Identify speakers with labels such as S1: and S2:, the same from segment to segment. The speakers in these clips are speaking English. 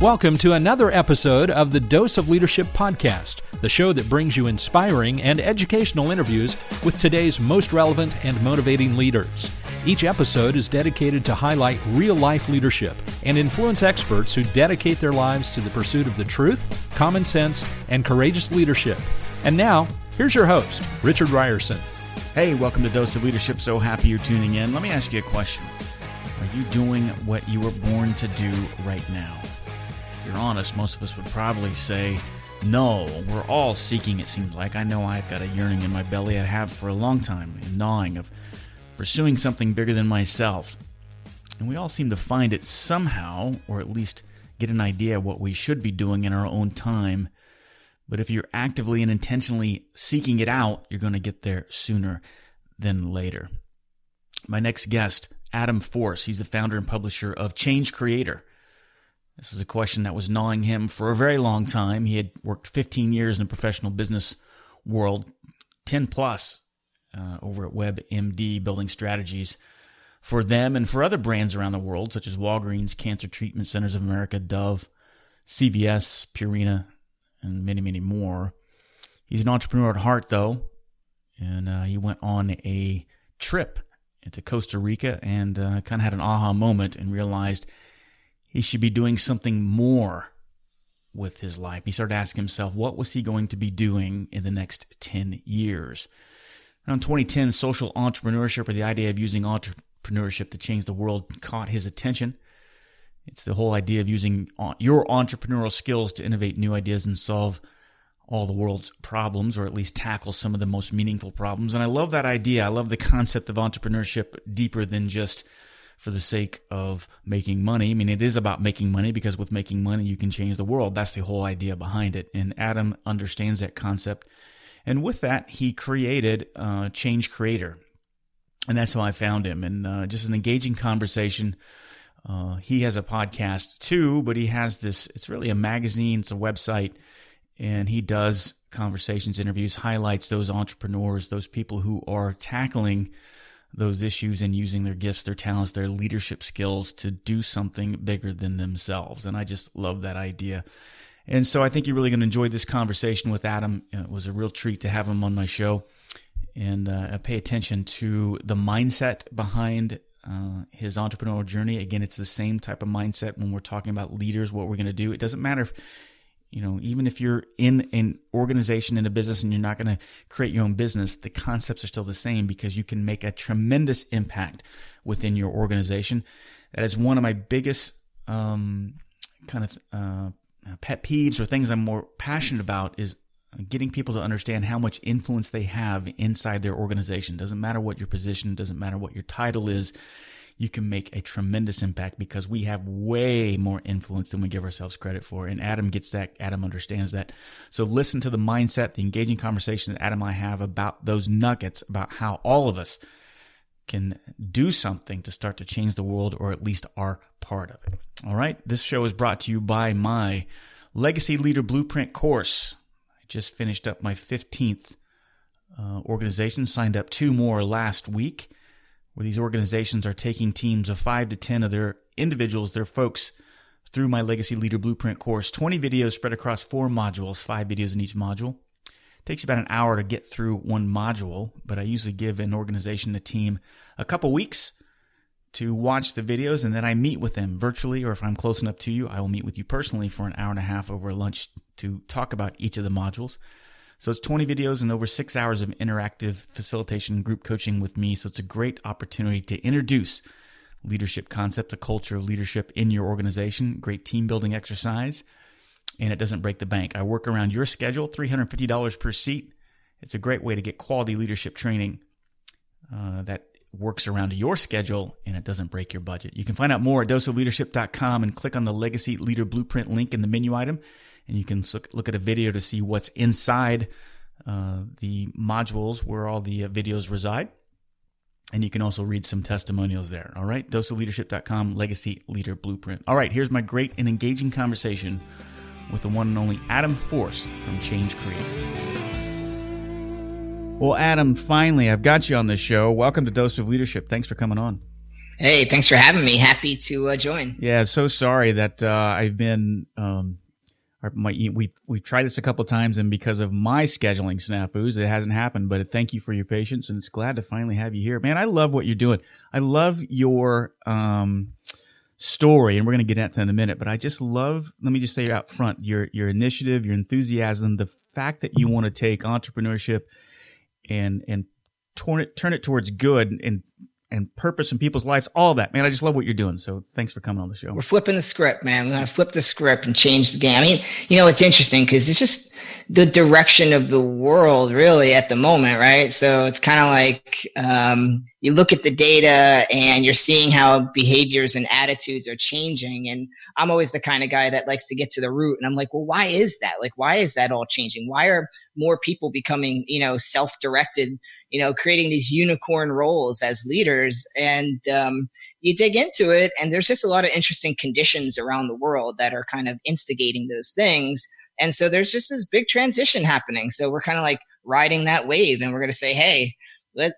S1: Welcome to another episode of the Dose of Leadership podcast, the show that brings you inspiring and educational interviews with today's most relevant and motivating leaders. Each episode is dedicated to highlight real life leadership and influence experts who dedicate their lives to the pursuit of the truth, common sense, and courageous leadership. And now, here's your host, Richard Rierson.
S2: Hey, welcome to Dose of Leadership. So happy you're tuning in. Let me ask you a question Are you doing what you were born to do right now? You're honest, most of us would probably say, no, we're all seeking, it seems like. I know I've got a yearning in my belly I have for a long time, a gnawing of pursuing something bigger than myself. And we all seem to find it somehow, or at least get an idea what we should be doing in our own time. But if you're actively and intentionally seeking it out, you're going to get there sooner than later. My next guest, Adam Force, he's the founder and publisher of Change Creator. This is a question that was gnawing him for a very long time. He had worked 15 years in the professional business world, 10 plus uh, over at WebMD, building strategies for them and for other brands around the world, such as Walgreens, Cancer Treatment Centers of America, Dove, CVS, Purina, and many, many more. He's an entrepreneur at heart, though, and uh, he went on a trip into Costa Rica and uh, kind of had an aha moment and realized – he should be doing something more with his life. He started asking himself, what was he going to be doing in the next 10 years? Around 2010, social entrepreneurship or the idea of using entrepreneurship to change the world caught his attention. It's the whole idea of using uh, your entrepreneurial skills to innovate new ideas and solve all the world's problems, or at least tackle some of the most meaningful problems. And I love that idea. I love the concept of entrepreneurship deeper than just for the sake of making money. I mean, it is about making money because with making money, you can change the world. That's the whole idea behind it. And Adam understands that concept. And with that, he created uh, Change Creator. And that's how I found him. And uh, just an engaging conversation. Uh, he has a podcast too, but he has this, it's really a magazine, it's a website, and he does conversations, interviews, highlights those entrepreneurs, those people who are tackling those issues and using their gifts, their talents, their leadership skills to do something bigger than themselves. And I just love that idea. And so I think you're really going to enjoy this conversation with Adam. It was a real treat to have him on my show. And uh, pay attention to the mindset behind uh, his entrepreneurial journey. Again, it's the same type of mindset when we're talking about leaders, what we're going to do. It doesn't matter if you know, even if you're in an organization in a business and you're not going to create your own business, the concepts are still the same because you can make a tremendous impact within your organization. That is one of my biggest um, kind of uh, pet peeves or things I'm more passionate about is getting people to understand how much influence they have inside their organization. Doesn't matter what your position, doesn't matter what your title is you can make a tremendous impact because we have way more influence than we give ourselves credit for. And Adam gets that. Adam understands that. So listen to the mindset, the engaging conversation that Adam and I have about those nuggets about how all of us can do something to start to change the world or at least are part of it. All right. This show is brought to you by my Legacy Leader Blueprint course. I just finished up my 15th uh, organization, signed up two more last week where these organizations are taking teams of five to 10 of their individuals, their folks, through my Legacy Leader Blueprint course. 20 videos spread across four modules, five videos in each module. Takes about an hour to get through one module, but I usually give an organization, a team, a couple weeks to watch the videos, and then I meet with them virtually, or if I'm close enough to you, I will meet with you personally for an hour and a half over lunch to talk about each of the modules. So it's 20 videos and over six hours of interactive facilitation group coaching with me. So it's a great opportunity to introduce leadership concepts, a culture of leadership in your organization, great team building exercise, and it doesn't break the bank. I work around your schedule, $350 per seat. It's a great way to get quality leadership training uh, that works around your schedule and it doesn't break your budget. You can find out more at doseofleadership.com and click on the Legacy Leader Blueprint link in the menu item. And you can look at a video to see what's inside uh, the modules where all the uh, videos reside. And you can also read some testimonials there. All right. Doseofleadership.com, Legacy Leader Blueprint. All right. Here's my great and engaging conversation with the one and only Adam Force from Change Creative. Well, Adam, finally, I've got you on the show. Welcome to Dose of Leadership. Thanks for coming on.
S3: Hey, thanks for having me. Happy to uh, join.
S2: Yeah, so sorry that uh, I've been. Um, my, we've we've tried this a couple times, and because of my scheduling snafus, it hasn't happened. But thank you for your patience, and it's glad to finally have you here, man. I love what you're doing. I love your um, story, and we're going to get into in a minute. But I just love. Let me just say out front your your initiative, your enthusiasm, the fact that you want to take entrepreneurship and and turn it turn it towards good and and purpose in people's lives, all that, man. I just love what you're doing. So thanks for coming on the show.
S3: We're flipping the script, man. We're going to flip the script and change the game. I mean, you know, it's interesting because it's just the direction of the world really at the moment, right? So it's kind of like um, you look at the data and you're seeing how behaviors and attitudes are changing. And I'm always the kind of guy that likes to get to the root. And I'm like, well, why is that? Like, why is that all changing? Why are more people becoming, you know, self-directed, you know, creating these unicorn roles as leaders. And um, you dig into it, and there's just a lot of interesting conditions around the world that are kind of instigating those things. And so there's just this big transition happening. So we're kind of like riding that wave, and we're going to say, hey,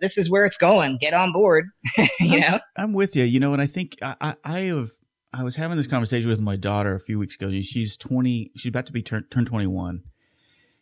S3: this is where it's going. Get on board. you know,
S2: I'm with you. You know, and I think I, I, I have. I was having this conversation with my daughter a few weeks ago. She's 20. She's about to be turn, turn 21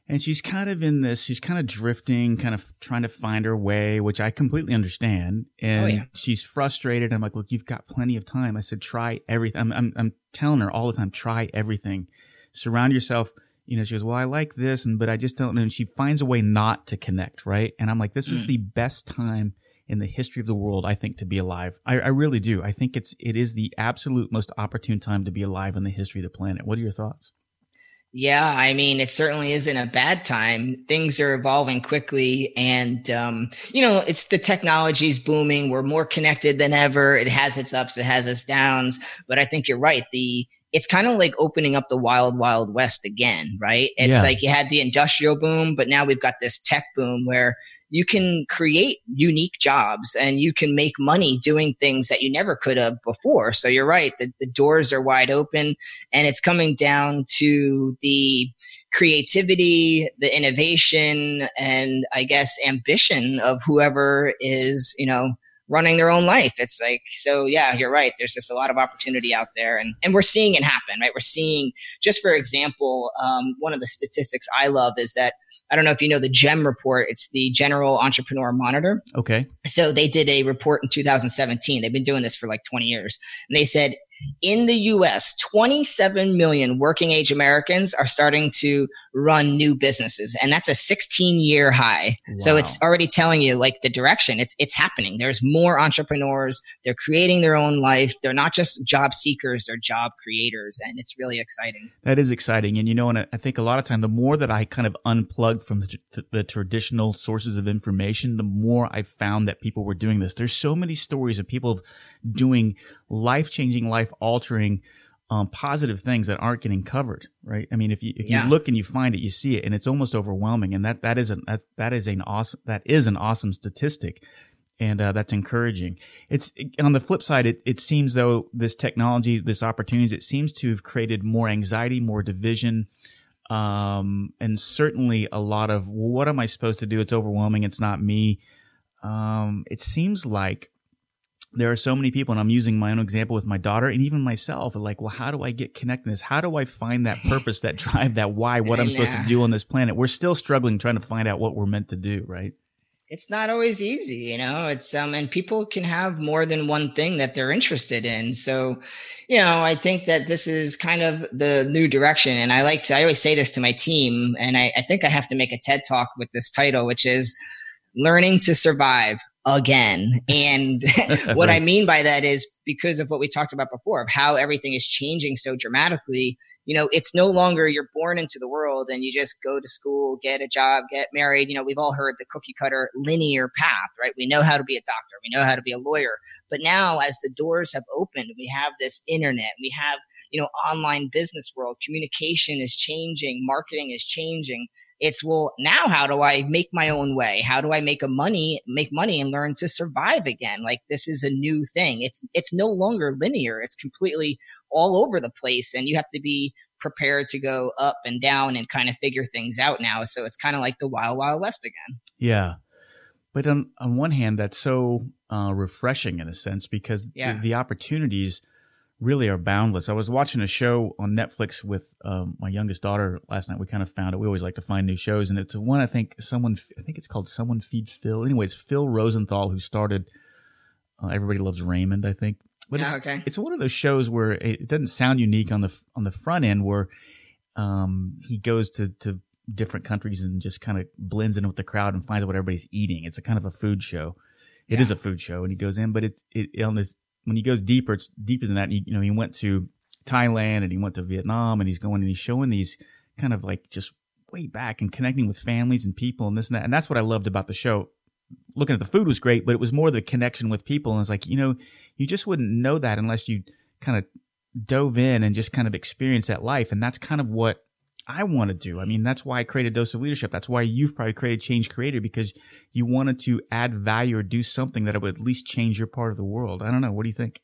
S2: and she's kind of in this she's kind of drifting kind of trying to find her way which i completely understand and oh, yeah. she's frustrated i'm like look you've got plenty of time i said try everything I'm, I'm, I'm telling her all the time try everything surround yourself you know she goes well i like this and but i just don't know and she finds a way not to connect right and i'm like this mm. is the best time in the history of the world, I think, to be alive. I, I really do. I think it's it is the absolute most opportune time to be alive in the history of the planet. What are your thoughts?
S3: Yeah, I mean, it certainly isn't a bad time. Things are evolving quickly, and um, you know, it's the technology's booming. We're more connected than ever. It has its ups, it has its downs. But I think you're right. The it's kind of like opening up the wild, wild west again, right? It's yeah. like you had the industrial boom, but now we've got this tech boom where you can create unique jobs and you can make money doing things that you never could have before. So you're right, the, the doors are wide open and it's coming down to the creativity, the innovation, and I guess ambition of whoever is, you know, running their own life. It's like, so yeah, you're right. There's just a lot of opportunity out there and, and we're seeing it happen, right? We're seeing, just for example, um, one of the statistics I love is that I don't know if you know the GEM report. It's the General Entrepreneur Monitor.
S2: Okay.
S3: So they did a report in 2017. They've been doing this for like 20 years. And they said in the US, 27 million working age Americans are starting to run new businesses. And that's a 16 year high. Wow. So it's already telling you like the direction it's, it's happening. There's more entrepreneurs. They're creating their own life. They're not just job seekers, they're job creators. And it's really exciting.
S2: That is exciting. And you know, and I think a lot of time, the more that I kind of unplugged from the, the traditional sources of information, the more I found that people were doing this. There's so many stories of people doing life changing, life altering um, positive things that aren't getting covered, right? I mean, if you if yeah. you look and you find it, you see it, and it's almost overwhelming. And that that is an that, that is an awesome that is an awesome statistic, and uh, that's encouraging. It's on the flip side, it it seems though this technology, this opportunities, it seems to have created more anxiety, more division, um, and certainly a lot of well, what am I supposed to do? It's overwhelming. It's not me. Um, it seems like there are so many people, and I'm using my own example with my daughter and even myself. Like, well, how do I get connectedness? How do I find that purpose, that drive, that why, what I'm yeah. supposed to do on this planet? We're still struggling trying to find out what we're meant to do, right?
S3: It's not always easy, you know. It's um, and people can have more than one thing that they're interested in. So, you know, I think that this is kind of the new direction. And I like to, I always say this to my team, and I, I think I have to make a TED talk with this title, which is learning to survive again. And what right. I mean by that is because of what we talked about before of how everything is changing so dramatically. you know, it's no longer you're born into the world and you just go to school, get a job, get married. You know, we've all heard the cookie cutter linear path, right? We know how to be a doctor, we know how to be a lawyer. But now, as the doors have opened, we have this internet, we have, you know, online business world, communication is changing, marketing is changing. It's well, now how do I make my own way? How do I make a money, make money and learn to survive again? Like this is a new thing. It's, it's no longer linear. It's completely all over the place and you have to be prepared to go up and down and kind of figure things out now. So it's kind of like the wild, wild west again.
S2: Yeah. But on, on one hand, that's so uh, refreshing in a sense because yeah. the, the, opportunities really are boundless. I was watching a show on Netflix with um, my youngest daughter last night. We kind of found it. We always like to find new shows, and it's one I think someone I think it's called Someone Feed Phil. Anyways, Phil Rosenthal who started uh, Everybody Loves Raymond, I think. But
S3: yeah,
S2: it's,
S3: okay.
S2: it's one of those shows where it doesn't sound unique on the on the front end, where um, he goes to to different countries and just kind of blends in with the crowd and finds out what everybody's eating. It's a kind of a food show. It yeah. is a food show, and he goes in, but it it on this when he goes deeper, it's deeper than that. He, you know, he went to Thailand and he went to Vietnam, and he's going and he's showing these kind of like just way back and connecting with families and people and this and that. And that's what I loved about the show looking at the food was great, but it was more the connection with people. And it's like, you know, you just wouldn't know that unless you kind of dove in and just kind of experienced that life. And that's kind of what I want to do. I mean, that's why I created Dose of Leadership. That's why you've probably created Change Creator because you wanted to add value or do something that would at least change your part of the world. I don't know. What do you think?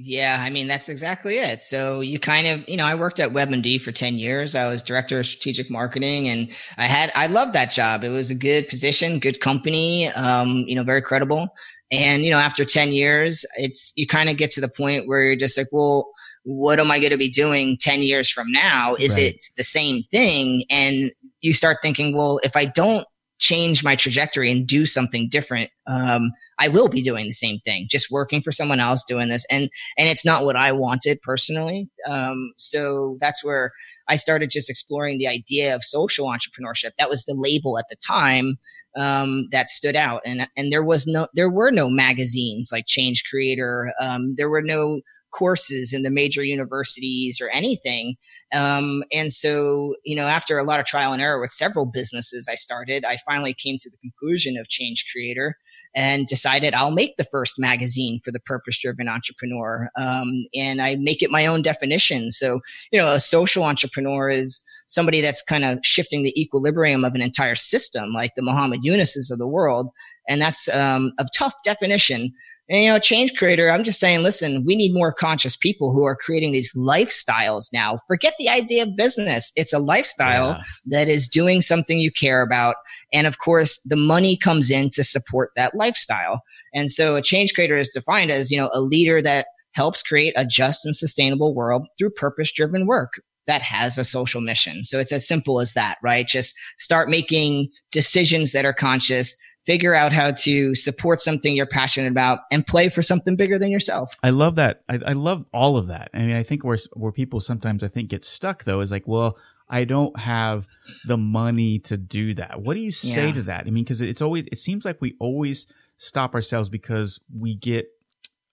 S3: Yeah, I mean that's exactly it. So you kind of, you know, I worked at WebMD for 10 years. I was director of strategic marketing and I had I loved that job. It was a good position, good company, um, you know, very credible. And you know, after 10 years, it's you kind of get to the point where you're just like, well, what am I going to be doing 10 years from now? Is right. it the same thing? And you start thinking, well, if I don't change my trajectory and do something different, um, I will be doing the same thing, just working for someone else doing this. And, and it's not what I wanted personally. Um, so that's where I started just exploring the idea of social entrepreneurship. That was the label at the time. Um, that stood out and, and there was no, there were no magazines like change creator. Um, there were no courses in the major universities or anything. Um, and so, you know, after a lot of trial and error with several businesses I started, I finally came to the conclusion of Change Creator and decided I'll make the first magazine for the purpose driven entrepreneur. Um, and I make it my own definition. So, you know, a social entrepreneur is somebody that's kind of shifting the equilibrium of an entire system, like the Muhammad Yunuses of the world. And that's um, a tough definition. And, you know, change creator, I'm just saying, listen, we need more conscious people who are creating these lifestyles now. Forget the idea of business. It's a lifestyle yeah. that is doing something you care about. And of course, the money comes in to support that lifestyle. And so a change creator is defined as, you know, a leader that helps create a just and sustainable world through purpose driven work that has a social mission. So it's as simple as that, right? Just start making decisions that are conscious figure out how to support something you're passionate about and play for something bigger than yourself.
S2: I love that. I, I love all of that. I mean, I think where, where people sometimes I think get stuck though is like, well, I don't have the money to do that. What do you say yeah. to that? I mean, cause it's always, it seems like we always stop ourselves because we get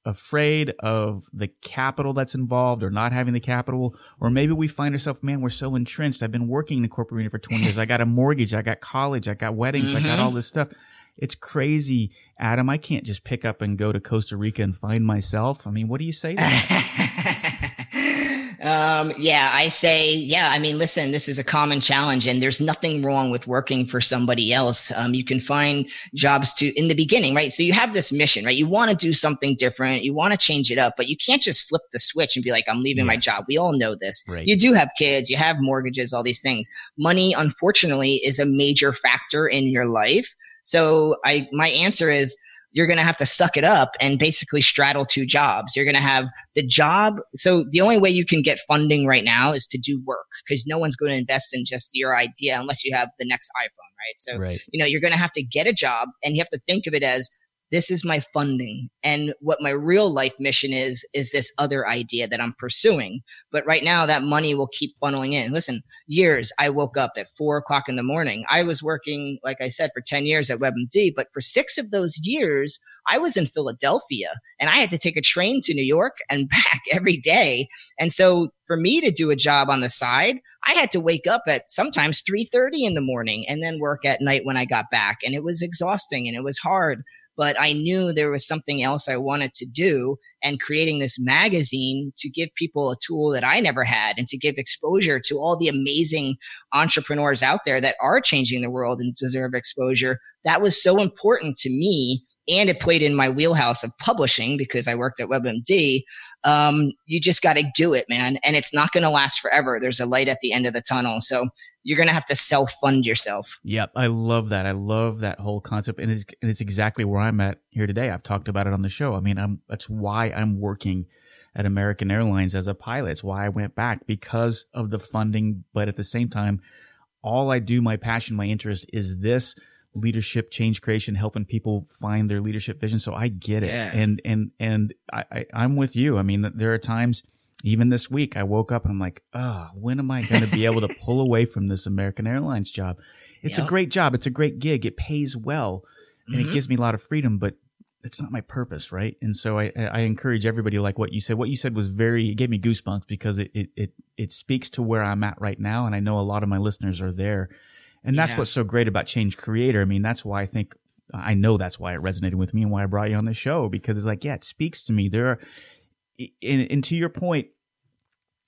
S2: afraid of the capital that's involved or not having the capital, or maybe we find ourselves, man, we're so entrenched. I've been working in the corporate arena for 20 years. I got a mortgage. I got college. I got weddings. Mm-hmm. I got mm-hmm. all this stuff. It's crazy, Adam. I can't just pick up and go to Costa Rica and find myself. I mean, what do you say
S3: Um, yeah, I say, yeah, I mean, listen, this is a common challenge and there's nothing wrong with working for somebody else. Um, you can find jobs to in the beginning, right? So you have this mission, right? You want to do something different. You want to change it up, but you can't just flip the switch and be like, I'm leaving yes. my job. We all know this. Right. You do have kids, you have mortgages, all these things. Money, unfortunately, is a major factor in your life. So I, my answer is you're going to have to suck it up and basically straddle two jobs. You're going to have the job. So the only way you can get funding right now is to do work because no one's going to invest in just your idea unless you have the next iPhone, right? So, right. you know, you're going to have to get a job and you have to think of it as this is my funding. And what my real life mission is, is this other idea that I'm pursuing. But right now, that money will keep funneling in. Listen, years, I woke up at four o'clock in the morning. I was working, like I said, for 10 years at WebMD, but for six of those years, I was in Philadelphia and I had to take a train to New York and back every day. And so for me to do a job on the side, I had to wake up at sometimes 3:30 in the morning and then work at night when I got back and it was exhausting and it was hard but I knew there was something else I wanted to do and creating this magazine to give people a tool that I never had and to give exposure to all the amazing entrepreneurs out there that are changing the world and deserve exposure. That was so important to me. And it played in my wheelhouse of publishing because I worked at WebMD. Um, you just got to do it, man. And it's not going to last forever. There's a light at the end of the tunnel. So you're going to have to self fund yourself.
S2: Yep. I love that. I love that whole concept. And it's, and it's exactly where I'm at here today. I've talked about it on the show. I mean, I'm, that's why I'm working at American Airlines as a pilot. It's why I went back because of the funding. But at the same time, all I do, my passion, my interest is this leadership change creation, helping people find their leadership vision. So I get it. Yeah. And, and, and I, I, I'm with you. I mean, there are times, even this week, I woke up and I'm like, oh, when am I going to be able to pull away from this American Airlines job? It's yep. a great job. It's a great gig. It pays well and mm-hmm. it gives me a lot of freedom, but it's not my purpose, right? And so I, I encourage everybody, like what you said. What you said was very, it gave me goosebumps because it, it, it, it speaks to where I'm at right now. And I know a lot of my listeners are there. And that's yeah. what's so great about Change Creator. I mean, that's why I think, I know that's why it resonated with me and why I brought you on the show because it's like, yeah, it speaks to me. There are, and, and to your point,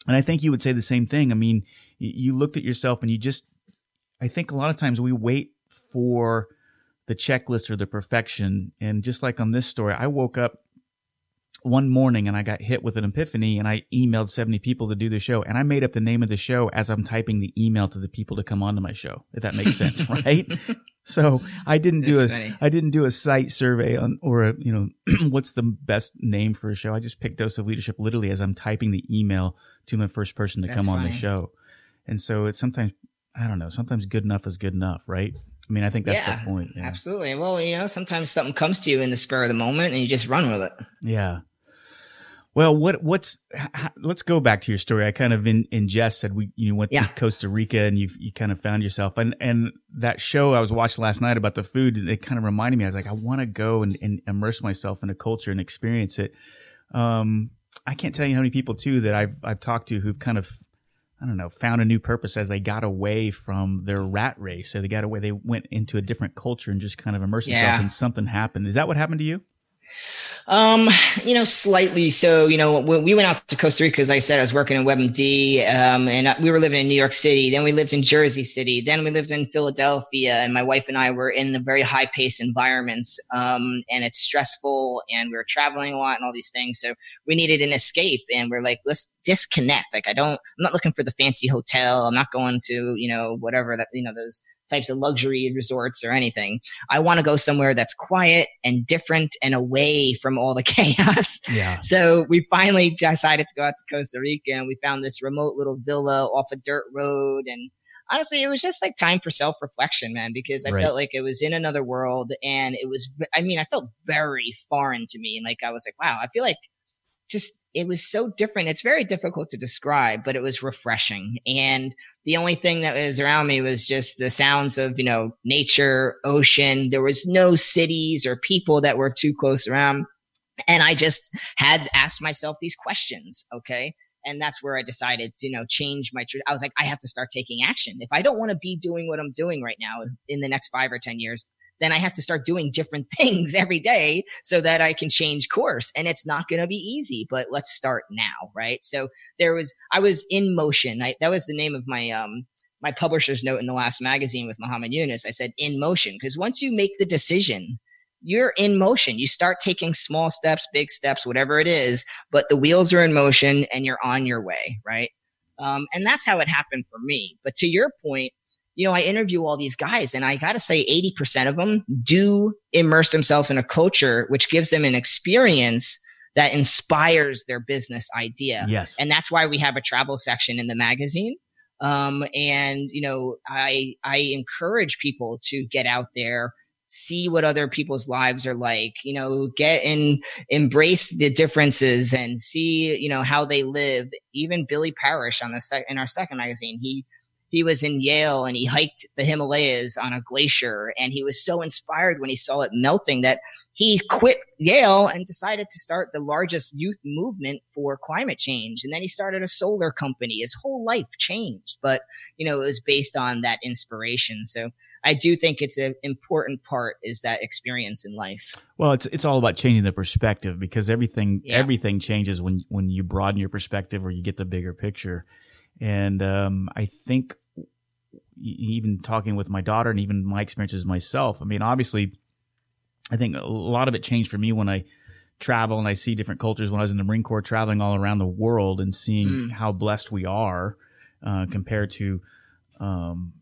S2: and I think you would say the same thing. I mean, you looked at yourself and you just, I think a lot of times we wait for the checklist or the perfection. And just like on this story, I woke up one morning and I got hit with an epiphany and I emailed 70 people to do the show and I made up the name of the show as I'm typing the email to the people to come onto my show. If that makes sense, right? So I didn't do a funny. I didn't do a site survey on or a, you know what's the best name for a show. I just picked Dose of Leadership literally as I'm typing the email to my first person to That's come funny. on the show. And so it's sometimes I don't know, sometimes good enough is good enough, right? I mean, I think that's yeah, the point.
S3: Yeah. Absolutely. Well, you know, sometimes something comes to you in the spur of the moment and you just run with it.
S2: Yeah. Well, what what's how, let's go back to your story. I kind of in, in jest said we you went yeah. to Costa Rica and you you kind of found yourself and and that show I was watching last night about the food it kind of reminded me I was like I want to go and, and immerse myself in a culture and experience it. Um, I can't tell you how many people too that I've I've talked to who've kind of I don't know found a new purpose as they got away from their rat race. So they got away, they went into a different culture and just kind of immersed yeah. themselves and something happened. Is that what happened to you?
S3: Um, you know, slightly. So, you know, we went out to Costa Rica, like I said, I was working in WebMD, um, and we were living in New York City. Then we lived in Jersey City. Then we lived in Philadelphia, and my wife and I were in very high pace environments. Um, and it's stressful, and we were traveling a lot and all these things. So we needed an escape, and we're like, let's disconnect. Like, I don't, I'm not looking for the fancy hotel. I'm not going to, you know, whatever that, you know, those types of luxury resorts or anything. I want to go somewhere that's quiet and different and away from all the chaos. Yeah. So we finally decided to go out to Costa Rica and we found this remote little villa off a dirt road and honestly, it was just like time for self reflection, man, because I right. felt like it was in another world and it was, I mean, I felt very foreign to me. And like, I was like, wow, I feel like just, it was so different. It's very difficult to describe, but it was refreshing. And the only thing that was around me was just the sounds of, you know, nature, ocean. There was no cities or people that were too close around. And I just had asked myself these questions. Okay. And that's where I decided to, you know, change my, I was like, I have to start taking action. If I don't want to be doing what I'm doing right now in the next five or 10 years, then I have to start doing different things every day so that I can change course. And it's not going to be easy, but let's start now. Right. So there was, I was in motion. I, that was the name of my, um, my publisher's note in the last magazine with Muhammad Yunus. I said in motion because once you make the decision, you're in motion. You start taking small steps, big steps, whatever it is, but the wheels are in motion and you're on your way. Right. Um, and that's how it happened for me. But to your point, you know, I interview all these guys and I got to say 80% of them do immerse themselves in a culture, which gives them an experience that inspires their business idea.
S2: Yes.
S3: And that's why we have a travel section in the magazine. Um, and, you know, I, I encourage people to get out there, see what other people's lives are like you know get in embrace the differences and see you know how they live even billy parish on the sec- in our second magazine he he was in Yale and he hiked the Himalayas on a glacier and he was so inspired when he saw it melting that he quit Yale and decided to start the largest youth movement for climate change. And then he started a solar company. His whole life changed, but you know, it was based on that inspiration. So I do think it's an important part is that experience in life.
S2: Well, it's it's all about changing the perspective because everything yeah. everything changes when when you broaden your perspective or you get the bigger picture. And um, I think even talking with my daughter and even my experiences myself, I mean, obviously, I think a lot of it changed for me when I travel and I see different cultures. When I was in the Marine Corps, traveling all around the world and seeing mm. how blessed we are uh, compared to um,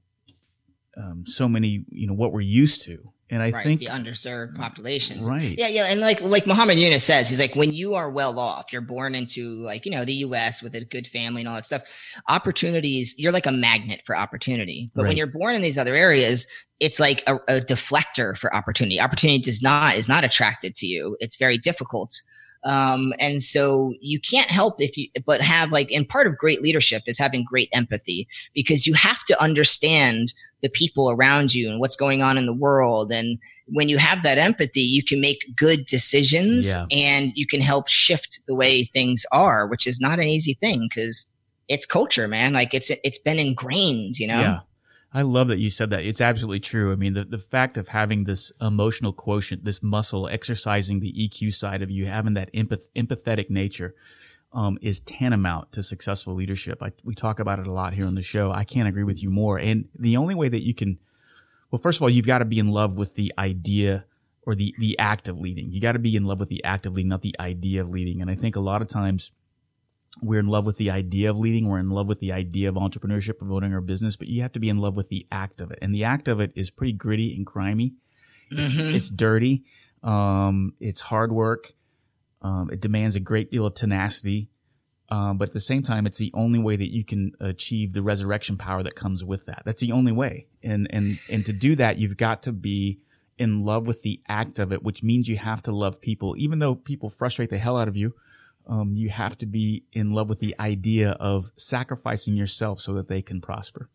S2: um, so many, you know, what we're used to. And I
S3: right,
S2: think
S3: the underserved populations.
S2: Right.
S3: Yeah, yeah. And like like Muhammad Yunus says, he's like, when you are well off, you're born into like, you know, the US with a good family and all that stuff, opportunities, you're like a magnet for opportunity. But right. when you're born in these other areas, it's like a, a deflector for opportunity. Opportunity does not is not attracted to you. It's very difficult. Um, and so you can't help if you, but have like, and part of great leadership is having great empathy because you have to understand the people around you and what's going on in the world. And when you have that empathy, you can make good decisions yeah. and you can help shift the way things are, which is not an easy thing because it's culture, man. Like it's, it's been ingrained, you know?
S2: Yeah. I love that you said that. It's absolutely true. I mean, the, the fact of having this emotional quotient, this muscle, exercising the EQ side of you, having that empath- empathetic nature, um, is tantamount to successful leadership. I, we talk about it a lot here on the show. I can't agree with you more. And the only way that you can, well, first of all, you've got to be in love with the idea or the, the act of leading. You got to be in love with the act of leading, not the idea of leading. And I think a lot of times we're in love with the idea of leading. We're in love with the idea of entrepreneurship, promoting our business, but you have to be in love with the act of it. And the act of it is pretty gritty and grimy. It's, mm-hmm. it's dirty. Um, it's hard work. Um, it demands a great deal of tenacity. Um, but at the same time, it's the only way that you can achieve the resurrection power that comes with that. That's the only way. And, and, and to do that, you've got to be in love with the act of it, which means you have to love people, even though people frustrate the hell out of you. Um, you have to be in love with the idea of sacrificing yourself so that they can prosper.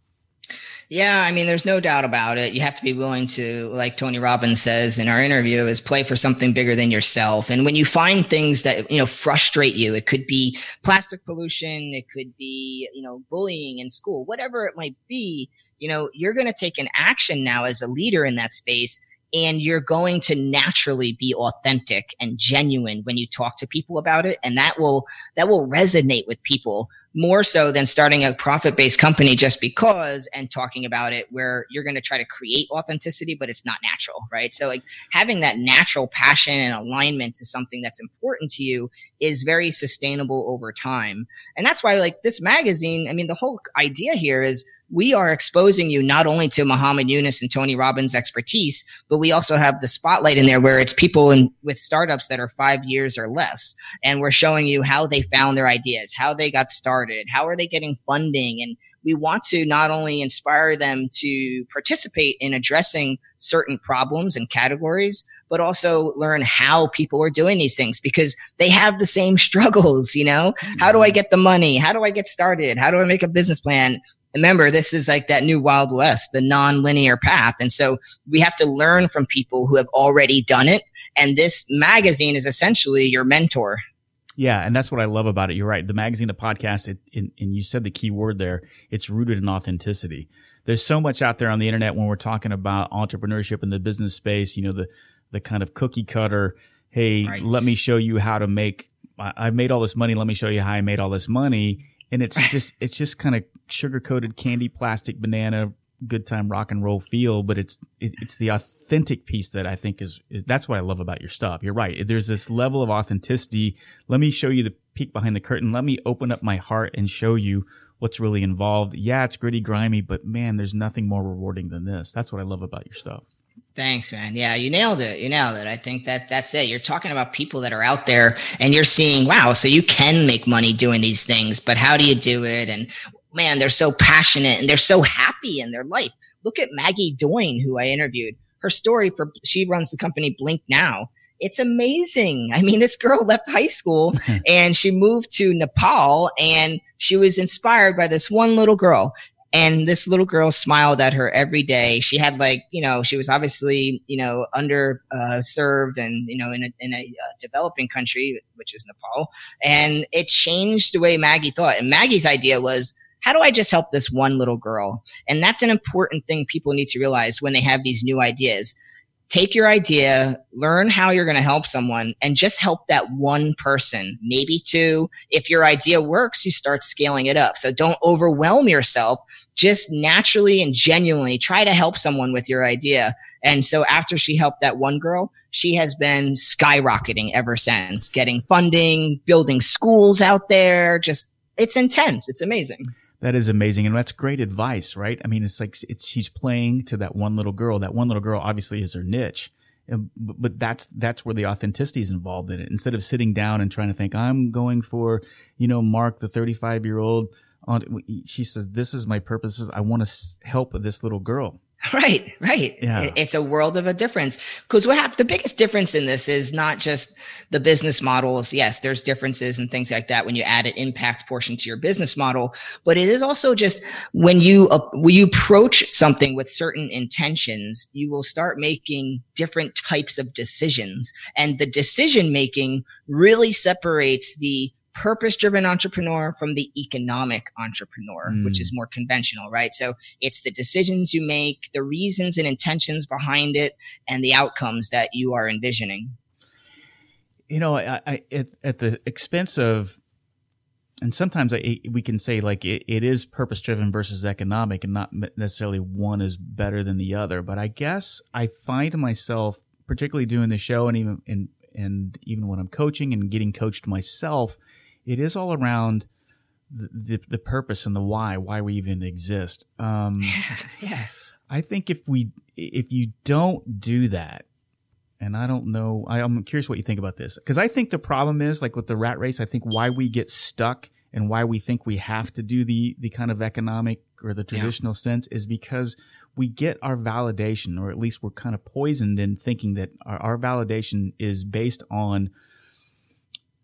S3: Yeah, I mean, there's no doubt about it. You have to be willing to, like Tony Robbins says in our interview, is play for something bigger than yourself. And when you find things that, you know, frustrate you, it could be plastic pollution, it could be, you know, bullying in school, whatever it might be, you know, you're going to take an action now as a leader in that space and you're going to naturally be authentic and genuine when you talk to people about it and that will that will resonate with people more so than starting a profit based company just because and talking about it where you're going to try to create authenticity, but it's not natural, right? So like having that natural passion and alignment to something that's important to you is very sustainable over time. And that's why like this magazine, I mean, the whole idea here is we are exposing you not only to Muhammad Yunus and Tony Robbins expertise, but we also have the spotlight in there where it's people in, with startups that are five years or less. And we're showing you how they found their ideas, how they got started, how are they getting funding. And we want to not only inspire them to participate in addressing certain problems and categories, but also learn how people are doing these things because they have the same struggles, you know? How do I mm-hmm. get the money? How do I get started? How do I make a business plan? Remember this is like that new wild west the non-linear path. And so we have to learn from people who have already done it. And this magazine is essentially your mentor.
S2: Yeah and that's what i love about it. You're right. The magazine the podcast it, it, and you said the key word there it's rooted in authenticity. There's so much out there on the internet when we're talking about entrepreneurship in the business space you know the the kind of cookie cutter hey right. let me show you how to make I've made all this money. Let me show you how I made all this money and it's just it's just kind of sugar coated candy plastic banana good time rock and roll feel but it's it, it's the authentic piece that i think is, is that's what i love about your stuff. You're right. There's this level of authenticity. Let me show you the peek behind the curtain. Let me open up my heart and show you what's really involved. Yeah it's gritty grimy but man there's nothing more rewarding than this. That's what i love about your stuff
S3: Thanks, man. Yeah, you nailed it. You nailed it. I think that that's it. You're talking about people that are out there and you're seeing, wow, so you can make money doing these things, but how do you do it? And man, they're so passionate and they're so happy in their life. Look at Maggie Doyne, who I interviewed. her story for she runs the company Blink Now. It's amazing. I mean, this girl left high school and she moved to Nepal and she was inspired by this one little girl. And this little girl smiled at her every day. She had like, you know, she was obviously, you know, under uh, served and, you know, in a, in a uh, developing country, which is Nepal. And it changed the way Maggie thought. And Maggie's idea was, how do I just help this one little girl? And that's an important thing people need to realize when they have these new ideas take your idea, learn how you're going to help someone, and just help that one person, maybe two. If your idea works, you start scaling it up. So don't overwhelm yourself. Just naturally and genuinely try to help someone with your idea. And so after she helped that one girl, she has been skyrocketing ever since, getting funding, building schools out there. Just, it's intense. It's amazing.
S2: That is amazing. And that's great advice, right? I mean, it's like, it's, she's playing to that one little girl. That one little girl obviously is her niche. But that's, that's where the authenticity is involved in it. Instead of sitting down and trying to think, I'm going for, you know, Mark, the 35 year old on, she says, this is my purpose. I want to help this little girl.
S3: Right, right. Yeah. It's a world of a difference. Because what happened, the biggest difference in this is not just the business models. Yes, there's differences and things like that when you add an impact portion to your business model, but it is also just when you, uh, when you approach something with certain intentions, you will start making different types of decisions. And the decision making really separates the purpose driven entrepreneur from the economic entrepreneur, mm. which is more conventional, right? So it's the decisions you make, the reasons and intentions behind it, and the outcomes that you are envisioning.
S2: You know, I, I at, at the expense of, and sometimes I, we can say like it, it is purpose driven versus economic, and not necessarily one is better than the other. But I guess I find myself, particularly doing the show, and even in and even when I'm coaching and getting coached myself, it is all around the, the, the purpose and the why, why we even exist. Um, yeah. I think if we, if you don't do that, and I don't know, I, I'm curious what you think about this. Cause I think the problem is like with the rat race, I think why we get stuck and why we think we have to do the, the kind of economic or the traditional yeah. sense is because we get our validation, or at least we're kind of poisoned in thinking that our, our validation is based on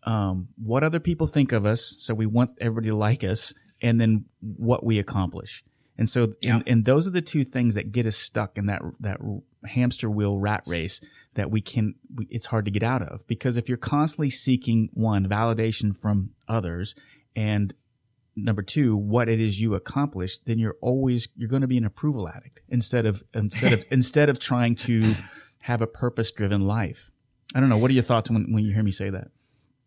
S2: um, what other people think of us. So we want everybody to like us, and then what we accomplish. And so, yeah. and, and, those are the two things that get us stuck in that that hamster wheel rat race that we can. We, it's hard to get out of because if you're constantly seeking one validation from others, and number two, what it is you accomplished, then you're always you're going to be an approval addict instead of instead of instead of trying to have a purpose driven life. I don't know. What are your thoughts when, when you hear me say that?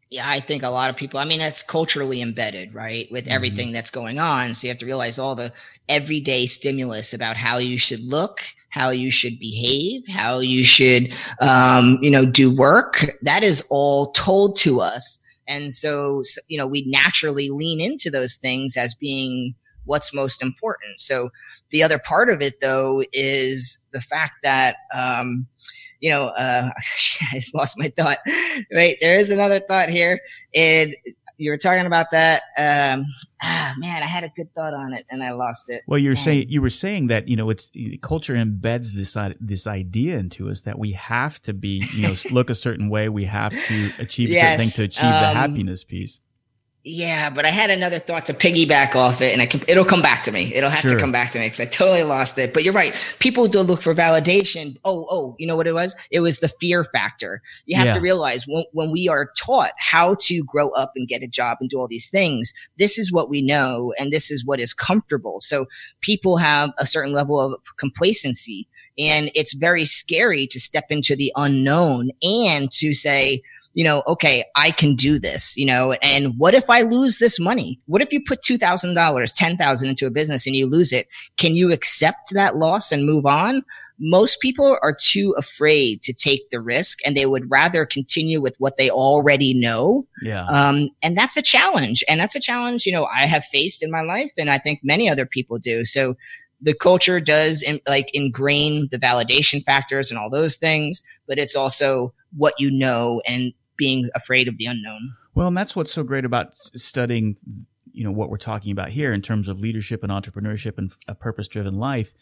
S3: Yeah, I think a lot of people, I mean, that's culturally embedded, right? With mm-hmm. everything that's going on. So you have to realize all the everyday stimulus about how you should look, how you should behave, how you should, um, you know, do work. That is all told to us. And so, you know, we naturally lean into those things as being what's most important. So the other part of it though is the fact that, um, you know, uh, I just lost my thought. Right. There is another thought here. And you were talking about that. Um, ah, man, I had a good thought on it and I lost it.
S2: Well, you're Dang. saying, you were saying that, you know, it's culture embeds this, this idea into us that we have to be, you know, look a certain way. We have to achieve yes, certain thing to achieve um, the happiness piece.
S3: Yeah, but I had another thought to piggyback off it, and can, it'll come back to me. It'll have sure. to come back to me because I totally lost it. But you're right. People do look for validation. Oh, oh, you know what it was? It was the fear factor. You have yeah. to realize when, when we are taught how to grow up and get a job and do all these things, this is what we know, and this is what is comfortable. So people have a certain level of complacency, and it's very scary to step into the unknown and to say, you know, okay, I can do this, you know, and what if I lose this money? What if you put $2,000, 10,000 into a business and you lose it? Can you accept that loss and move on? Most people are too afraid to take the risk and they would rather continue with what they already know.
S2: Yeah.
S3: Um, and that's a challenge. And that's a challenge, you know, I have faced in my life and I think many other people do. So the culture does in, like ingrain the validation factors and all those things, but it's also what you know and being afraid of the unknown.
S2: Well, and that's what's so great about studying, you know, what we're talking about here in terms of leadership and entrepreneurship and a purpose driven life.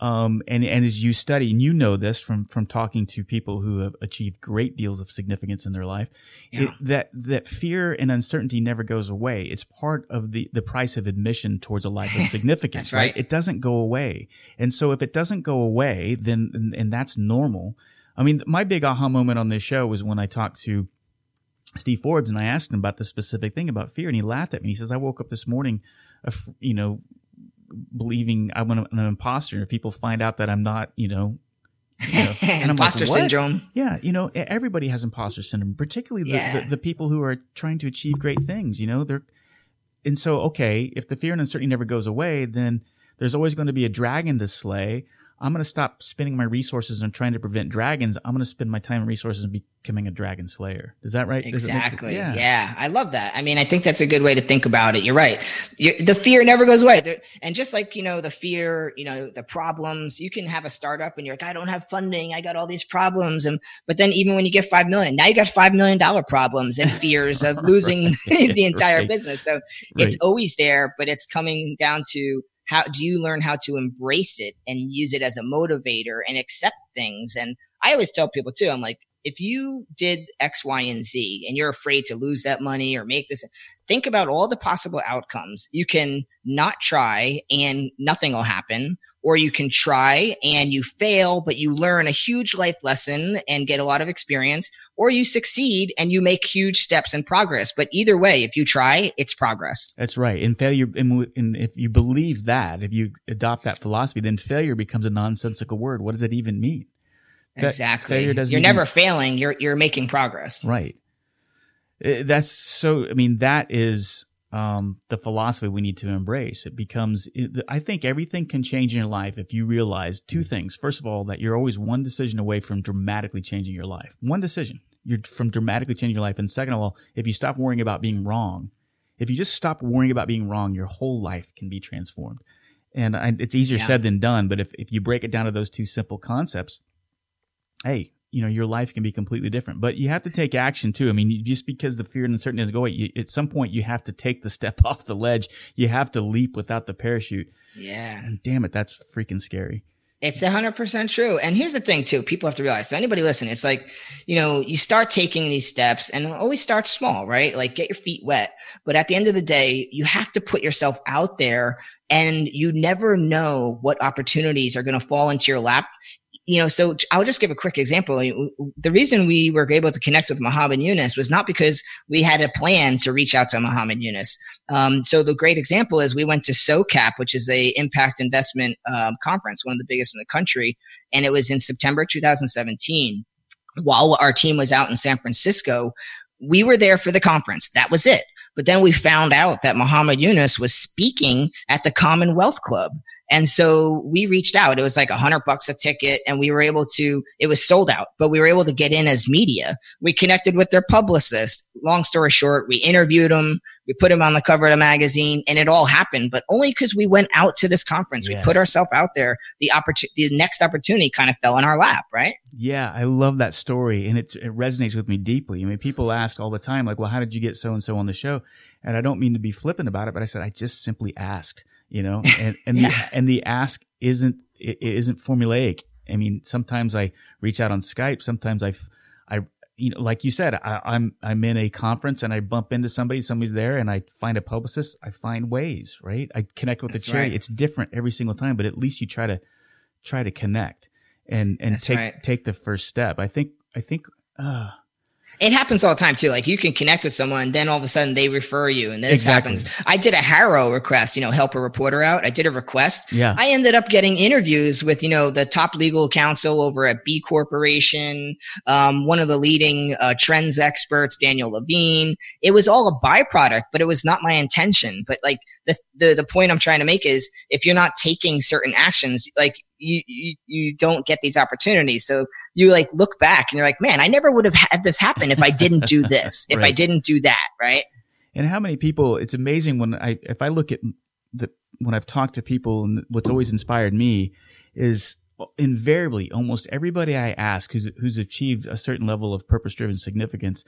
S2: Um, and, and as you study, and you know this from, from talking to people who have achieved great deals of significance in their life,
S3: Yeah.
S2: it, that, that fear and uncertainty never goes away. It's part of the, the price of admission towards a life of significance,
S3: That's right.
S2: It doesn't go away. And so if it doesn't go away, then, and, and that's normal. I mean, my big aha moment on this show was when I talked to Steve Forbes and I asked him about this specific thing about fear and he laughed at me. He says, I woke up this morning, you know, believing I'm an, an imposter. If people find out that I'm not, you know, you know, and I'm like,
S3: Imposter syndrome.
S2: Yeah, you know, everybody has imposter syndrome, particularly the,
S3: Yeah.
S2: the, the people who are trying to achieve great things. You know, they're and so okay, if the fear and uncertainty never goes away, then there's always going to be a dragon to slay. I'm going to stop spending my resources on trying to prevent dragons. I'm going to spend my time and resources on becoming a dragon slayer. Is that right? Does it make?
S3: Exactly. Yeah. I love that. I mean, I think that's a good way to think about it. You're right. you the fear never goes away. And just like, you know, the fear, you know, the problems, you can have a startup and you're like, I don't have funding. I got all these problems. And, but then even when you get 5 million, now you got $5 million problems and fears of losing the entire
S2: Right.
S3: business. So
S2: Right.
S3: it's always there, but it's coming down to how do you learn how to embrace it and use it as a motivator and accept things? And I always tell people too, I'm like, if you did X, Y, and Z and you're afraid to lose that money or make this, think about all the possible outcomes. You can not try and nothing will happen, or you can try and you fail, but you learn a huge life lesson and get a lot of experience, or you succeed and you make huge steps in progress. But either way, if you try, it's progress.
S2: That's right. And failure, and, and if you believe that, if you adopt that philosophy, then failure becomes a nonsensical word. What does it even mean?
S3: Exactly.
S2: failure doesn't
S3: You're never failing. You're you're making progress.
S2: Right. Uh, That's so, I mean, that is, um, the philosophy we need to embrace. It becomes, it, I think everything can change in your life if you realize two things. First of all, that you're always one decision away from dramatically changing your life. One decision. You're from dramatically changing your life. And second of all, if you stop worrying about being wrong, if you just stop worrying about being wrong, your whole life can be transformed. And I, it's easier
S3: Yeah.
S2: said than done. But if, if you break it down to those two simple concepts, hey, you know, your life can be completely different. But you have to take action too. I mean, just because the fear and uncertainty doesn't go away, you, at some point you have to take the step off the ledge. You have to leap without the parachute.
S3: Yeah.
S2: And damn it, that's freaking scary.
S3: It's a hundred percent true. And here's the thing too, people have to realize, so anybody listen it's like, you know, you start taking these steps and always start small, right? Like get your feet wet. But at the end of the day, you have to put yourself out there and you never know what opportunities are going to fall into your lap. You know, so I'll just give a quick example. The reason we were able to connect with Muhammad Yunus was not because we had a plan to reach out to Muhammad Yunus. Um, so the great example is we went to SOCAP, which is a impact investment um, conference, one of the biggest in the country, and it was in September 2017. While our team was out in San Francisco, we were there for the conference. That was it. But then we found out that Muhammad Yunus was speaking at the Commonwealth Club. And so we reached out. It was like a hundred bucks a ticket and we were able to, it was sold out, but we were able to get in as media. We connected with their publicist. Long story short, we interviewed them. We put him on the cover of the magazine and it all happened, but only because we went out to this conference.
S2: Yes.
S3: We put ourselves out there. The opportunity, the next opportunity kind of fell in our lap, right?
S2: Yeah, I love that story, and it it resonates with me deeply. I mean, people ask all the time, like, "Well, how did you get so and so on the show?" And I don't mean to be flippant about it, but I said I just simply asked, you know, and and
S3: Yeah.
S2: the, and the ask isn't it, it isn't formulaic. I mean, sometimes I reach out on Skype, sometimes I, I, you know, like you said, I, I'm I'm in a conference and I bump into somebody, somebody's there, and I find a publicist. I find ways, right? I connect with
S3: That's
S2: the charity.
S3: right.
S2: It's different every single time, but at least you try to try to connect and and
S3: That's
S2: take
S3: right.
S2: take the first step. I think I think uh
S3: It happens all the time too. Like you can connect with someone, then all of a sudden they refer you, and this
S2: Exactly.
S3: happens. I did a HARO request, you know, help a reporter out. I did a request.
S2: yeah.
S3: I ended up getting interviews with, you know, the top legal counsel over at B Corporation, um, one of the leading uh, trends experts, Daniel Levine. It was all a byproduct, but it was not my intention. But like the, the, the point I'm trying to make is if you're not taking certain actions, like you, you, you don't get these opportunities. So you like look back and you're like, man, I never would have had this happen if I didn't do this, if I didn't do that. Right.
S2: and how many people it's amazing when I if I look at the when I've talked to people and what's always inspired me is uh, invariably, almost everybody I ask who's, who's achieved a certain level of purpose driven significance,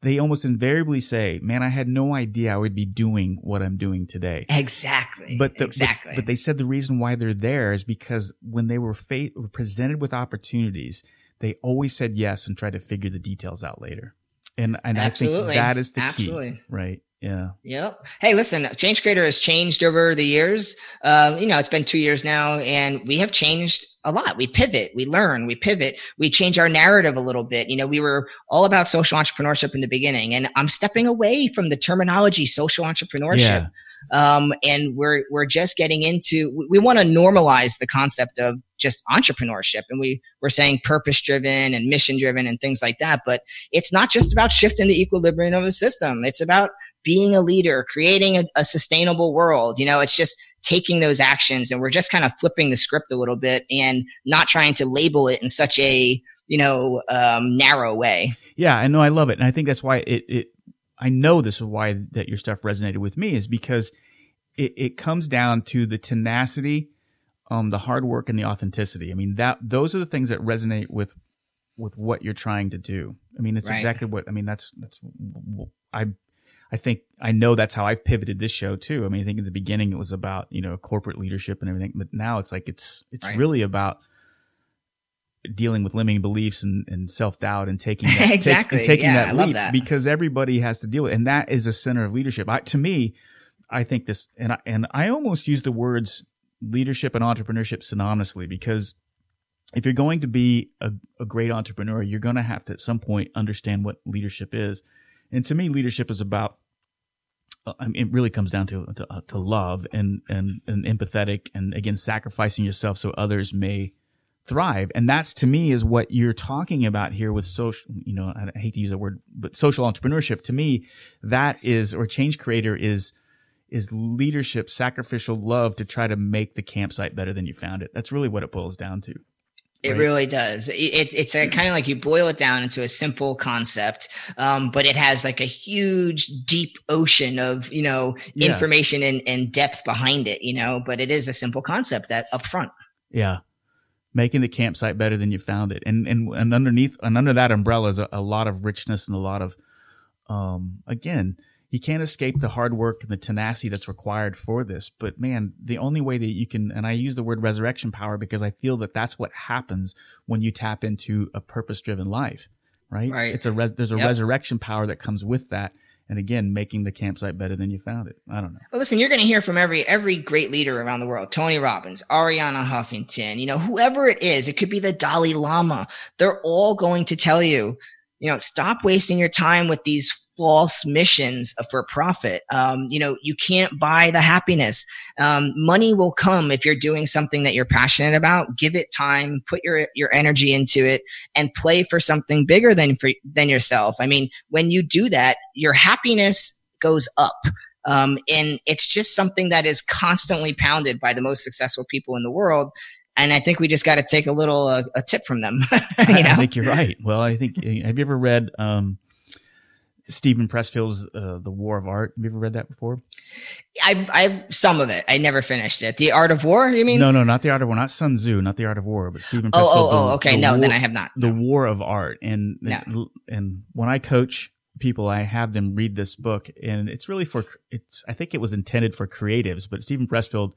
S2: they almost invariably say, "Man, I had no idea I would be doing what I'm doing today."
S3: Exactly.
S2: But the,
S3: exactly.
S2: But, but, they said the reason why they're there is because when they were, fa- were presented with opportunities, they always said yes and tried to figure the details out later. And and Absolutely. I think that is the Absolutely. key, right? Yeah.
S3: Yep. Hey, listen, Change Creator has changed over the years. Uh, you know, it's been two years now, and we have changed a lot. We pivot, we learn, we pivot, we change our narrative a little bit. You know, we were all about social entrepreneurship in the beginning, and I'm stepping away from the terminology social entrepreneurship. Yeah. Um, and we're we're just getting into we, we want to normalize the concept of just entrepreneurship. And we we're saying purpose driven and mission driven and things like that but it's not just about shifting the equilibrium of a system. It's about being a leader creating a, a sustainable world you know? It's just taking those actions and we're just kind of flipping the script a little bit and not trying to label it in such a you know um, narrow way.
S2: Yeah i know i love it and i think that's why it, it i know this is why that your stuff resonated with me is because it, it comes down to the tenacity um the hard work and the authenticity i mean that those are the things that resonate with with what you're trying to do i mean it's right. exactly what i mean that's that's i I think I know that's how I've pivoted this show too. I mean, I think in the beginning it was about, you know, corporate leadership and everything, but now it's like it's it's right. really about dealing with limiting beliefs and, and self doubt and taking that,
S3: exactly
S2: take, taking
S3: yeah,
S2: that leap that. because everybody has to deal with, it. and that is a center of leadership. I, to me, I think this, and I, and I almost use the words leadership and entrepreneurship synonymously because if you're going to be a, a great entrepreneur, you're going to have to at some point understand what leadership is and to me, leadership is about. Uh, I mean, it really comes down to to, uh, to love and, and and empathetic, and again, sacrificing yourself so others may thrive. And that's to me is what you're talking about here with social. You know, I hate to use that word, but social entrepreneurship. To me, that is or change creator is is leadership, sacrificial love to try to make the campsite better than you found it. That's really what it boils down to.
S3: It right. really does. It's it's a kind of like you boil it down into a simple concept, um, but it has like a huge, deep ocean of you know yeah. information and, and depth behind it. You know, but it is a simple concept that up front.
S2: Yeah, making the campsite better than you found it, and and and underneath and under that umbrella is a, a lot of richness and a lot of, um, again, you can't escape the hard work and the tenacity that's required for this. But man, the only way that you can, and I use the word resurrection power because I feel that that's what happens when you tap into a purpose driven life, right?
S3: Right.
S2: It's a, res, there's a yep. resurrection power that comes with that. And again, making the campsite better than you found it. I don't know.
S3: Well, listen, you're going to hear from every every great leader around the world: Tony Robbins, Arianna Huffington, you know, whoever it is. It could be the Dalai Lama. They're all going to tell you, you know, stop wasting your time with these false missions for profit. Um, you know, you can't buy the happiness. Um, money will come if you're doing something that you're passionate about. Give it time, put your your energy into it, and play for something bigger than for, than yourself. I mean, when you do that, your happiness goes up. Um, and it's just something that is constantly pounded by the most successful people in the world. And I think we just got to take a little uh, a tip from them.
S2: you know? I think you're right. Well, I think have you ever read um, Steven Pressfield's uh, The War of Art. Have you ever read that before?
S3: I, I've some of it. I never finished it. The Art of War. You mean?
S2: No, no, not the Art of War. Not Sun Tzu. Not the Art of War. But Steven.
S3: Oh, Pressfield, oh, oh, the, okay. No, war, then I have not.
S2: The War of Art, and no. and when I coach people, I have them read this book, and it's really for it's. I think it was intended for creatives, but Steven Pressfield,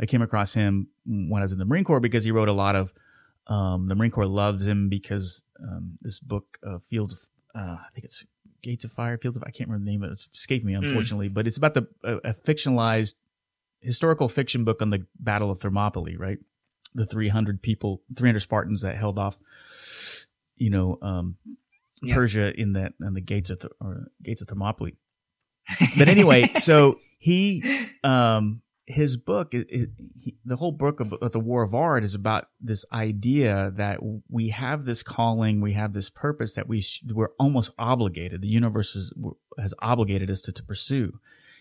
S2: I came across him when I was in the Marine Corps because he wrote a lot of. Um, the Marine Corps loves him because um, this book, uh, Fields of, uh, I think it's Gates of Fire, Fields of I can't remember the name of it. It's escaped me, mm. unfortunately. Mm. But it's about the a, a, fictionalized historical fiction book on the Battle of Thermopylae, right? The 300 people, 300 Spartans that held off, you know, um, yeah. Persia in that on the gates of the, or gates of Thermopylae. But anyway, so he um his book, it, it, he, the whole book of, of, the War of Art is about this idea that we have this calling, we have this purpose that we sh- we're almost obligated. The universe is, has obligated us to, to pursue,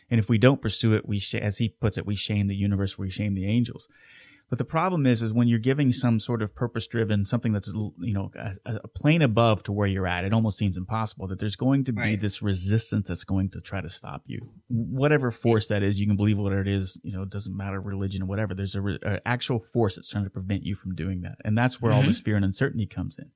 S2: and if we don't pursue it, we sh- as he puts it, we shame the universe, we shame the angels. But the problem is, is when you're giving some sort of purpose driven, something that's, you know, a, a, plane above to where you're at, it almost seems impossible that there's going to be right. this resistance that's going to try to stop you. Whatever force that is, you can believe whatever it is, you know, it doesn't matter religion or whatever. There's a, re- a actual force that's trying to prevent you from doing that. And that's where mm-hmm. all this fear and uncertainty comes in.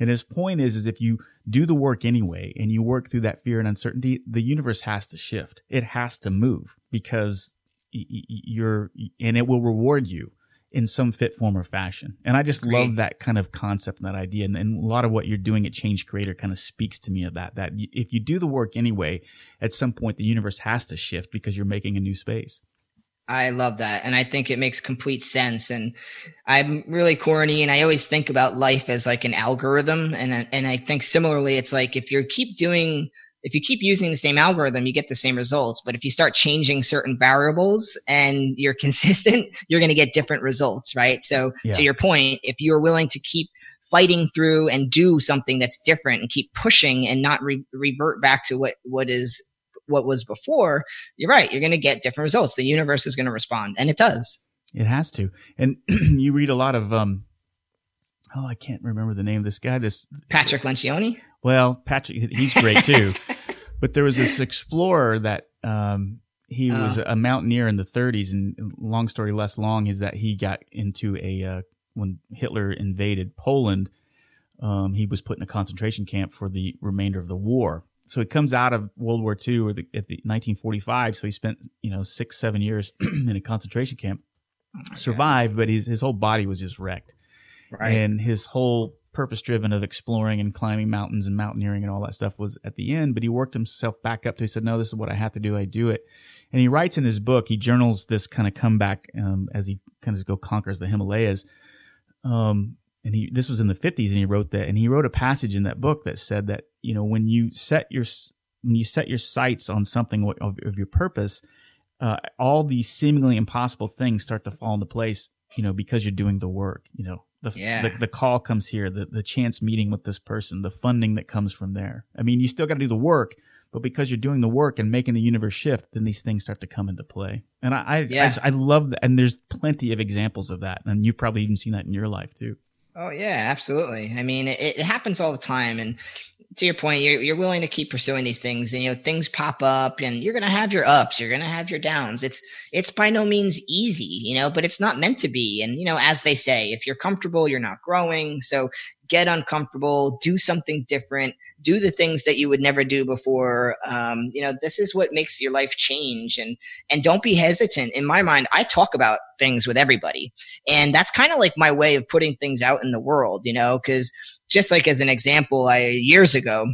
S2: And his point is, is if you do the work anyway and you work through that fear and uncertainty, the universe has to shift. It has to move because you're, and it will reward you in some fit form or fashion. And I just Great. love that kind of concept and that idea. And, and, a lot of what you're doing at Change Creator kind of speaks to me of that, that if you do the work anyway, at some point the universe has to shift because you're making a new space.
S3: I love that. And I think it makes complete sense. And I'm really corny and I always think about life as like an algorithm. And, and I think similarly, it's like if you keep doing if you keep using the same algorithm, you get the same results. But if you start changing certain variables and you're consistent, you're going to get different results, right? So yeah. to your point, if you're willing to keep fighting through and do something that's different and keep pushing and not re- revert back to what, what is, what was before, you're right. You're going to get different results. The universe is going to respond and it does.
S2: It has to. And you read a lot of, um, oh, I can't remember the name of this guy. This
S3: Patrick Lencioni.
S2: Well, Patrick, he's great too. but there was this explorer that um, he oh. was a mountaineer in the 30s, and long story less long is that he got into a uh, when Hitler invaded Poland. Um, he was put in a concentration camp for the remainder of the war. So he comes out of World War II or the, at the 1945. So he spent you know six seven years in a concentration camp, oh survived, God. but his his whole body was just wrecked, right. and his whole purpose driven of exploring and climbing mountains and mountaineering and all that stuff was at the end, but he worked himself back up to, he said, no, this is what I have to do. I do it. And he writes in his book, he journals this kind of comeback, um, as he kind of go conquers the Himalayas. Um, and he, this was in the fifties and he wrote that, and he wrote a passage in that book that said that, you know, when you set your, when you set your sights on something of, of your purpose, uh, all these seemingly impossible things start to fall into place, you know, because you're doing the work, you know, the, yeah. the, the call comes here, the the chance meeting with this person, the funding that comes from there. I mean, you still got to do the work, but because you're doing the work and making the universe shift, then these things start to come into play. And I I, yeah. I, I love that, and there's plenty of examples of that, and you've probably even seen that in your life too.
S3: Oh yeah, absolutely. I mean, it, it happens all the time, and to your point, you're, you're willing to keep pursuing these things and, you know, things pop up and you're going to have your ups, you're going to have your downs. It's, it's by no means easy, you know, but it's not meant to be. And, you know, as they say, if you're comfortable, you're not growing. So get uncomfortable, do something different, do the things that you would never do before. Um, you know, this is what makes your life change and, and don't be hesitant. In my mind, I talk about things with everybody and that's kind of like my way of putting things out in the world, you know, cause just like as an example, I years ago,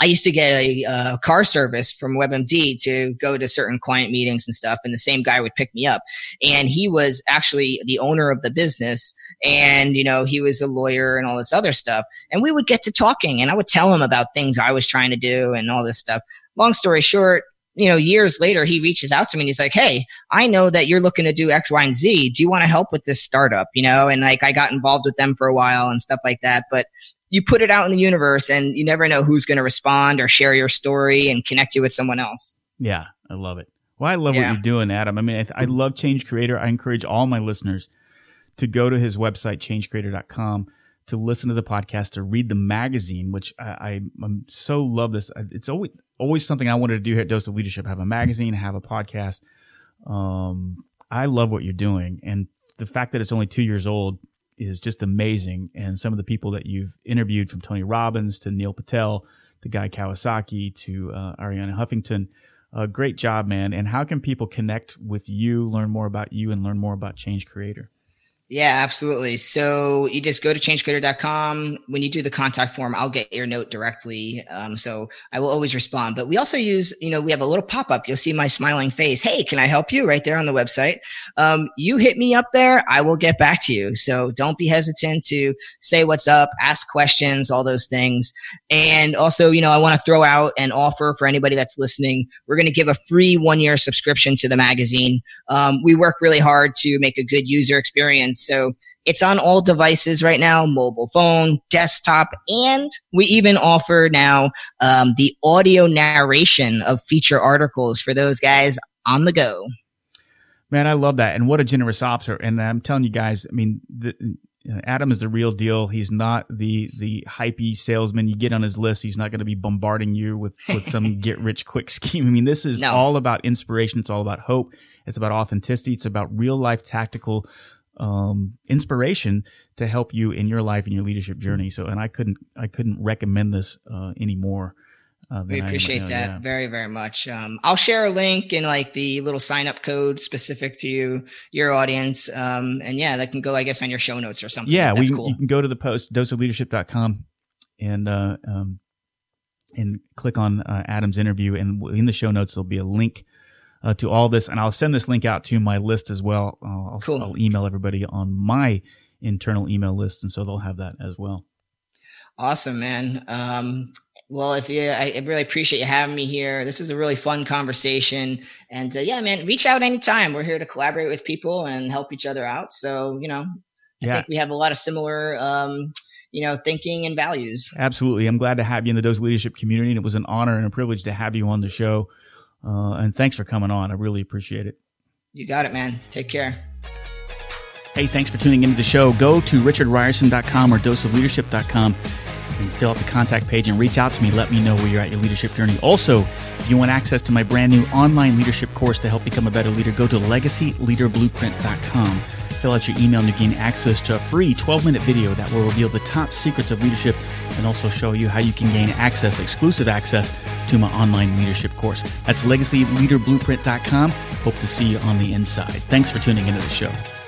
S3: I used to get a, car service from WebMD to go to certain client meetings and stuff, and the same guy would pick me up. And he was actually the owner of the business, and you know he was a lawyer and all this other stuff. And we would get to talking, and I would tell him about things I was trying to do and all this stuff. Long story short, you know, years later, he reaches out to me and he's like, Hey, I know that you're looking to do X, Y, and Z. Do you want to help with this startup? You know, and like I got involved with them for a while and stuff like that. But you put it out in the universe and you never know who's going to respond or share your story and connect you with someone else.
S2: Yeah, I love it. Well, I love yeah. what you're doing, Adam. I mean, I, th- I, love Change Creator. I encourage all my listeners to go to his website, changecreator.com, to listen to the podcast, to read the magazine, which I, I am so love this. It's always always something I wanted to do here at Dose of Leadership: have a magazine, have a podcast. Um, I love what you're doing, and the fact that it's only two years old is just amazing. And some of the people that you've interviewed from Tony Robbins to Neil Patel to Guy Kawasaki to uh, Arianna Huffington, uh, great job, man. And how can people connect with you, learn more about you, and learn more about Change Creator?
S3: Yeah, absolutely. So you just go to changecreator.com. When you do the contact form, I'll get your note directly. Um, so I will always respond. But we also use, you know, we have a little pop up. You'll see my smiling face. Hey, can I help you? Right there on the website. Um, you hit me up there. I will get back to you. So don't be hesitant to say what's up, ask questions, all those things. And also, you know, I want to throw out an offer for anybody that's listening. We're going to give a free one year subscription to the magazine. Um, we work really hard to make a good user experience so it's on all devices right now mobile phone, desktop, and we even offer now um, the audio narration of feature articles for those guys on the go.
S2: Man, I love that. And what a generous officer. And I'm telling you guys, I mean, the, Adam is the real deal. He's not the the hypey salesman. You get on his list, he's not going to be bombarding you with with some get rich quick scheme. I mean, this is no. all about inspiration. It's all about hope. It's about authenticity. It's about real life tactical um, inspiration to help you in your life and your leadership journey. So, and I couldn't I couldn't recommend this uh, anymore.
S3: Uh, we appreciate that yeah. very, very much. Um, I'll share a link in like the little sign up code specific to you, your audience. Um, and yeah, that can go, I guess, on your show notes or something.
S2: Yeah, we, cool. you can go to the post doseofleadership.com and, uh, um, and click on uh, Adam's interview. And in the show notes, there'll be a link uh, to all this. And I'll send this link out to my list as well. I'll, cool. I'll email everybody on my internal email list. And so they'll have that as well.
S3: Awesome, man. Um, well, if you, I really appreciate you having me here. This was a really fun conversation, and uh, yeah, man, reach out anytime. We're here to collaborate with people and help each other out. So, you know, yeah. I think we have a lot of similar, um, you know, thinking and values.
S2: Absolutely, I'm glad to have you in the Dose Leadership community, and it was an honor and a privilege to have you on the show. Uh, and thanks for coming on. I really appreciate it.
S3: You got it, man. Take care.
S2: Hey, thanks for tuning into the show. Go to richardrierson.com or doseofleadership.com and fill out the contact page and reach out to me. Let me know where you're at your leadership journey. Also, if you want access to my brand new online leadership course to help become a better leader, go to legacyleaderblueprint.com. Fill out your email and you gain access to a free 12 minute video that will reveal the top secrets of leadership and also show you how you can gain access, exclusive access to my online leadership course. That's legacyleaderblueprint.com. Hope to see you on the inside. Thanks for tuning into the show.